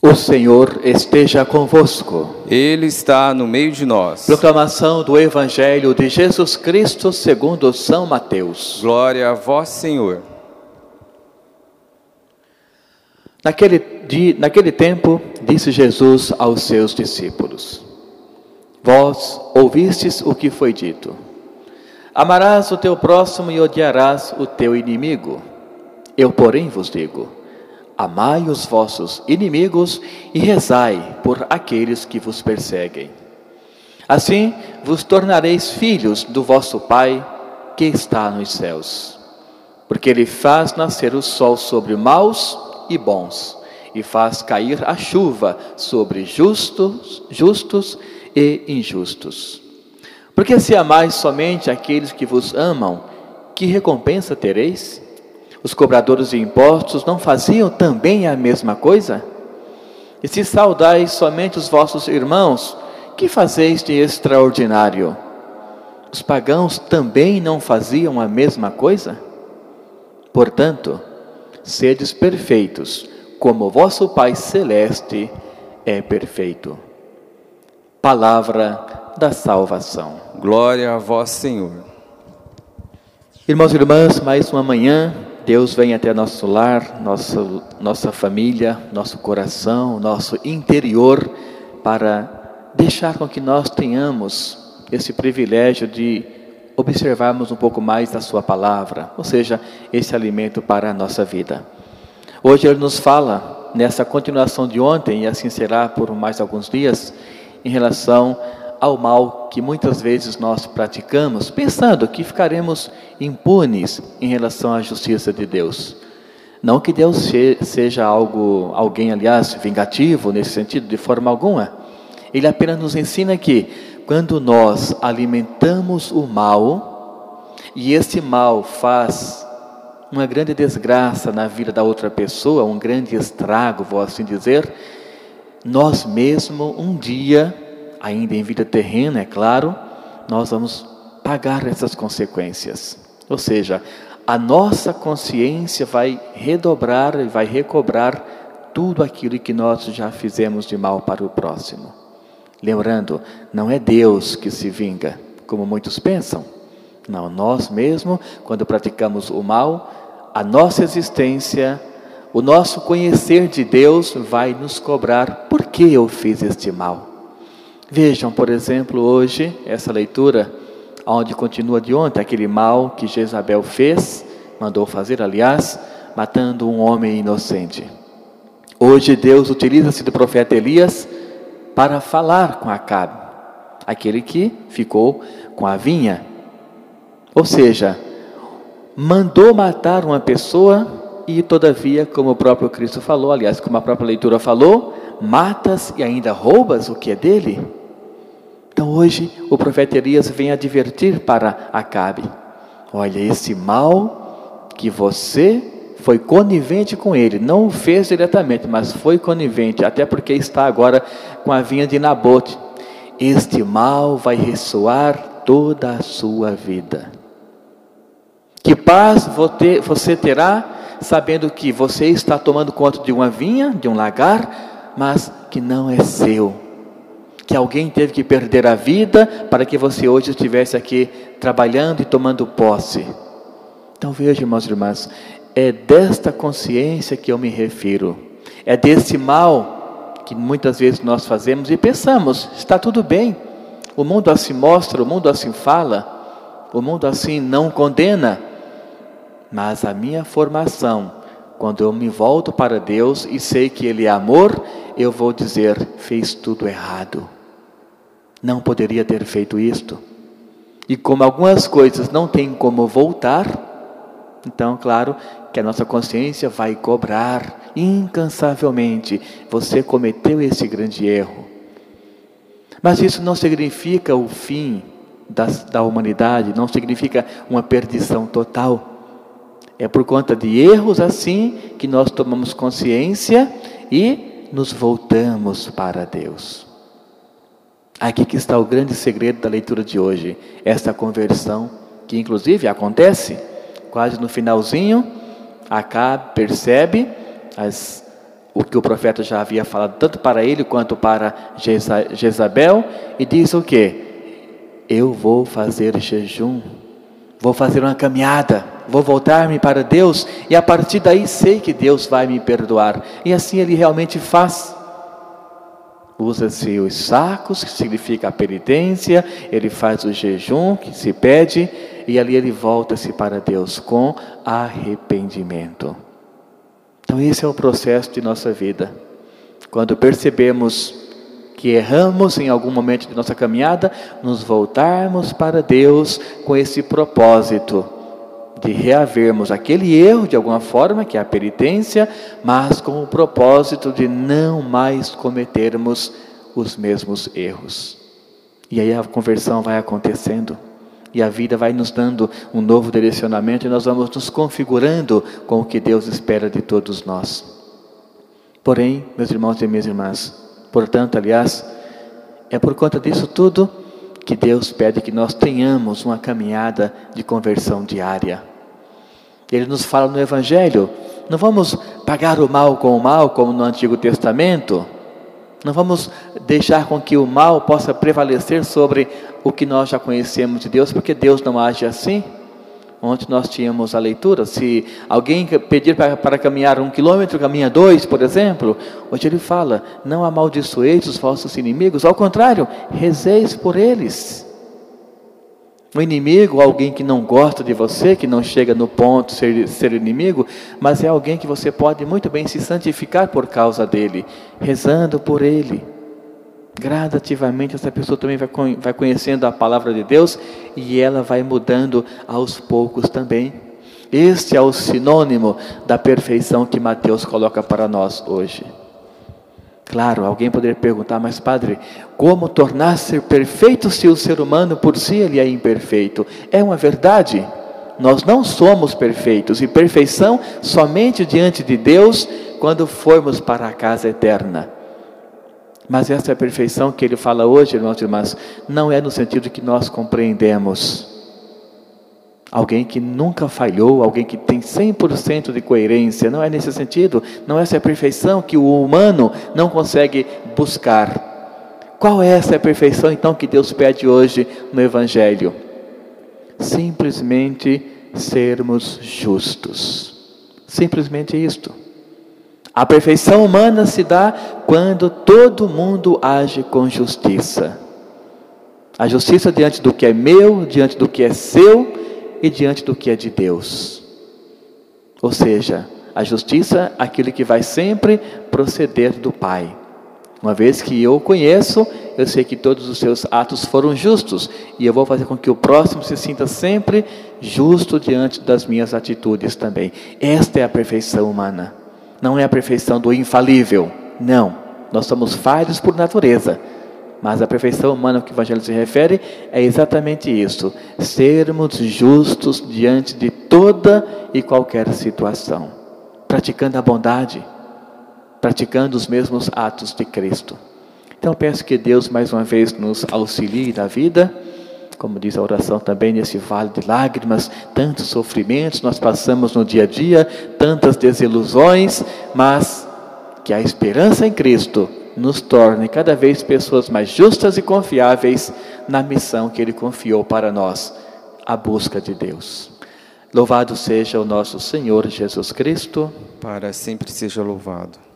O Senhor esteja convosco. Ele está no meio de nós. Proclamação do Evangelho de Jesus Cristo segundo São Mateus. Glória a vós, Senhor. Naquele, dia, naquele tempo, disse Jesus aos seus discípulos: Vós ouvistes o que foi dito: Amarás o teu próximo e odiarás o teu inimigo. Eu, porém, vos digo: Amai os vossos inimigos e rezai por aqueles que vos perseguem. Assim vos tornareis filhos do vosso Pai que está nos céus. Porque Ele faz nascer o sol sobre maus e bons, e faz cair a chuva sobre justos, justos e injustos. Porque se amais somente aqueles que vos amam, que recompensa tereis? Os cobradores de impostos não faziam também a mesma coisa? E se saudais somente os vossos irmãos, que fazeis de extraordinário? Os pagãos também não faziam a mesma coisa? Portanto, sedes perfeitos, como vosso Pai celeste é perfeito. Palavra da salvação. Glória a vós, Senhor. Irmãos e irmãs, mais uma manhã Deus vem até nosso lar, nossa, nossa família, nosso coração, nosso interior, para deixar com que nós tenhamos esse privilégio de observarmos um pouco mais da Sua palavra, ou seja, esse alimento para a nossa vida. Hoje Ele nos fala, nessa continuação de ontem, e assim será por mais alguns dias, em relação ao mal que muitas vezes nós praticamos, pensando que ficaremos impunes em relação à justiça de Deus. Não que Deus seja algo, alguém, aliás, vingativo nesse sentido, de forma alguma. Ele apenas nos ensina que quando nós alimentamos o mal, e esse mal faz uma grande desgraça na vida da outra pessoa, um grande estrago, vou assim dizer, nós mesmo um dia ainda em vida terrena, é claro, nós vamos pagar essas consequências. Ou seja, a nossa consciência vai redobrar e vai recobrar tudo aquilo que nós já fizemos de mal para o próximo. Lembrando, não é Deus que se vinga, como muitos pensam. Não, nós mesmos, quando praticamos o mal, a nossa existência, o nosso conhecer de Deus vai nos cobrar por que eu fiz este mal. Vejam, por exemplo, hoje, essa leitura, onde continua de ontem, aquele mal que Jezabel fez, mandou fazer, aliás, matando um homem inocente. Hoje Deus utiliza-se do profeta Elias para falar com Acabe, aquele que ficou com a vinha. Ou seja, mandou matar uma pessoa e todavia, como o próprio Cristo falou, aliás, como a própria leitura falou, matas e ainda roubas o que é dele? Então hoje o profeta Elias vem advertir para Acabe: olha, esse mal que você foi conivente com ele, não o fez diretamente, mas foi conivente, até porque está agora com a vinha de Nabote. Este mal vai ressoar toda a sua vida. Que paz você terá sabendo que você está tomando conta de uma vinha, de um lagar, mas que não é seu que alguém teve que perder a vida para que você hoje estivesse aqui trabalhando e tomando posse. Então veja, irmãos e irmãs, é desta consciência que eu me refiro. É desse mal que muitas vezes nós fazemos e pensamos, está tudo bem. O mundo assim mostra, o mundo assim fala, o mundo assim não condena. Mas a minha formação, quando eu me volto para Deus e sei que Ele é amor, eu vou dizer: fez tudo errado não poderia ter feito isto. E como algumas coisas não tem como voltar, então, claro, que a nossa consciência vai cobrar incansavelmente: você cometeu esse grande erro. Mas isso não significa o fim da, da humanidade, não significa uma perdição total. É por conta de erros assim que nós tomamos consciência e nos voltamos para Deus. Aqui que está o grande segredo da leitura de hoje, esta conversão que inclusive acontece quase no finalzinho, Acabe percebe as, o que o profeta já havia falado tanto para ele quanto para Jezabel, e diz o que? Eu vou fazer jejum, vou fazer uma caminhada, vou voltar-me para Deus, e a partir daí sei que Deus vai me perdoar. E assim ele realmente faz. Usa-se os sacos, que significa a penitência, ele faz o jejum, que se pede, e ali ele volta-se para Deus com arrependimento. Então, esse é o processo de nossa vida. Quando percebemos que erramos em algum momento de nossa caminhada, nos voltarmos para Deus com esse propósito de reavermos aquele erro de alguma forma, que é a penitência, mas com o propósito de não mais cometermos os mesmos erros. E aí a conversão vai acontecendo. E a vida vai nos dando um novo direcionamento e nós vamos nos configurando com o que Deus espera de todos nós. Porém, meus irmãos e minhas irmãs, portanto, aliás, é por conta disso tudo que Deus pede que nós tenhamos uma caminhada de conversão diária. Ele nos fala no Evangelho: não vamos pagar o mal com o mal, como no Antigo Testamento. Não vamos deixar com que o mal possa prevalecer sobre o que nós já conhecemos de Deus, porque Deus não age assim. Ontem nós tínhamos a leitura, se alguém pedir para, para caminhar um quilômetro, caminha dois, por exemplo. Hoje ele fala, não amaldiçoeis os vossos inimigos, ao contrário, rezeis por eles. O inimigo, alguém que não gosta de você, que não chega no ponto de ser, ser inimigo, mas é alguém que você pode muito bem se santificar por causa dele, rezando por ele gradativamente essa pessoa também vai, vai conhecendo a palavra de Deus e ela vai mudando aos poucos também. Este é o sinônimo da perfeição que Mateus coloca para nós hoje. Claro, alguém poderia perguntar, mas padre, como tornar-se perfeito se o ser humano por si ele é imperfeito? É uma verdade. Nós não somos perfeitos e perfeição somente diante de Deus quando formos para a casa eterna. Mas essa perfeição que ele fala hoje, irmãos e irmãs, não é no sentido que nós compreendemos. Alguém que nunca falhou, alguém que tem 100% de coerência, não é nesse sentido, não é essa perfeição que o humano não consegue buscar. Qual é essa perfeição então que Deus pede hoje no Evangelho? Simplesmente sermos justos. Simplesmente isto. A perfeição humana se dá quando todo mundo age com justiça. A justiça diante do que é meu, diante do que é seu e diante do que é de Deus. Ou seja, a justiça, aquilo que vai sempre proceder do Pai. Uma vez que eu conheço, eu sei que todos os seus atos foram justos, e eu vou fazer com que o próximo se sinta sempre justo diante das minhas atitudes também. Esta é a perfeição humana não é a perfeição do infalível. Não. Nós somos falhos por natureza. Mas a perfeição humana que o Evangelho se refere é exatamente isso: sermos justos diante de toda e qualquer situação, praticando a bondade, praticando os mesmos atos de Cristo. Então peço que Deus mais uma vez nos auxilie na vida como diz a oração também, nesse vale de lágrimas, tantos sofrimentos nós passamos no dia a dia, tantas desilusões, mas que a esperança em Cristo nos torne cada vez pessoas mais justas e confiáveis na missão que Ele confiou para nós, a busca de Deus. Louvado seja o nosso Senhor Jesus Cristo. Para sempre seja louvado.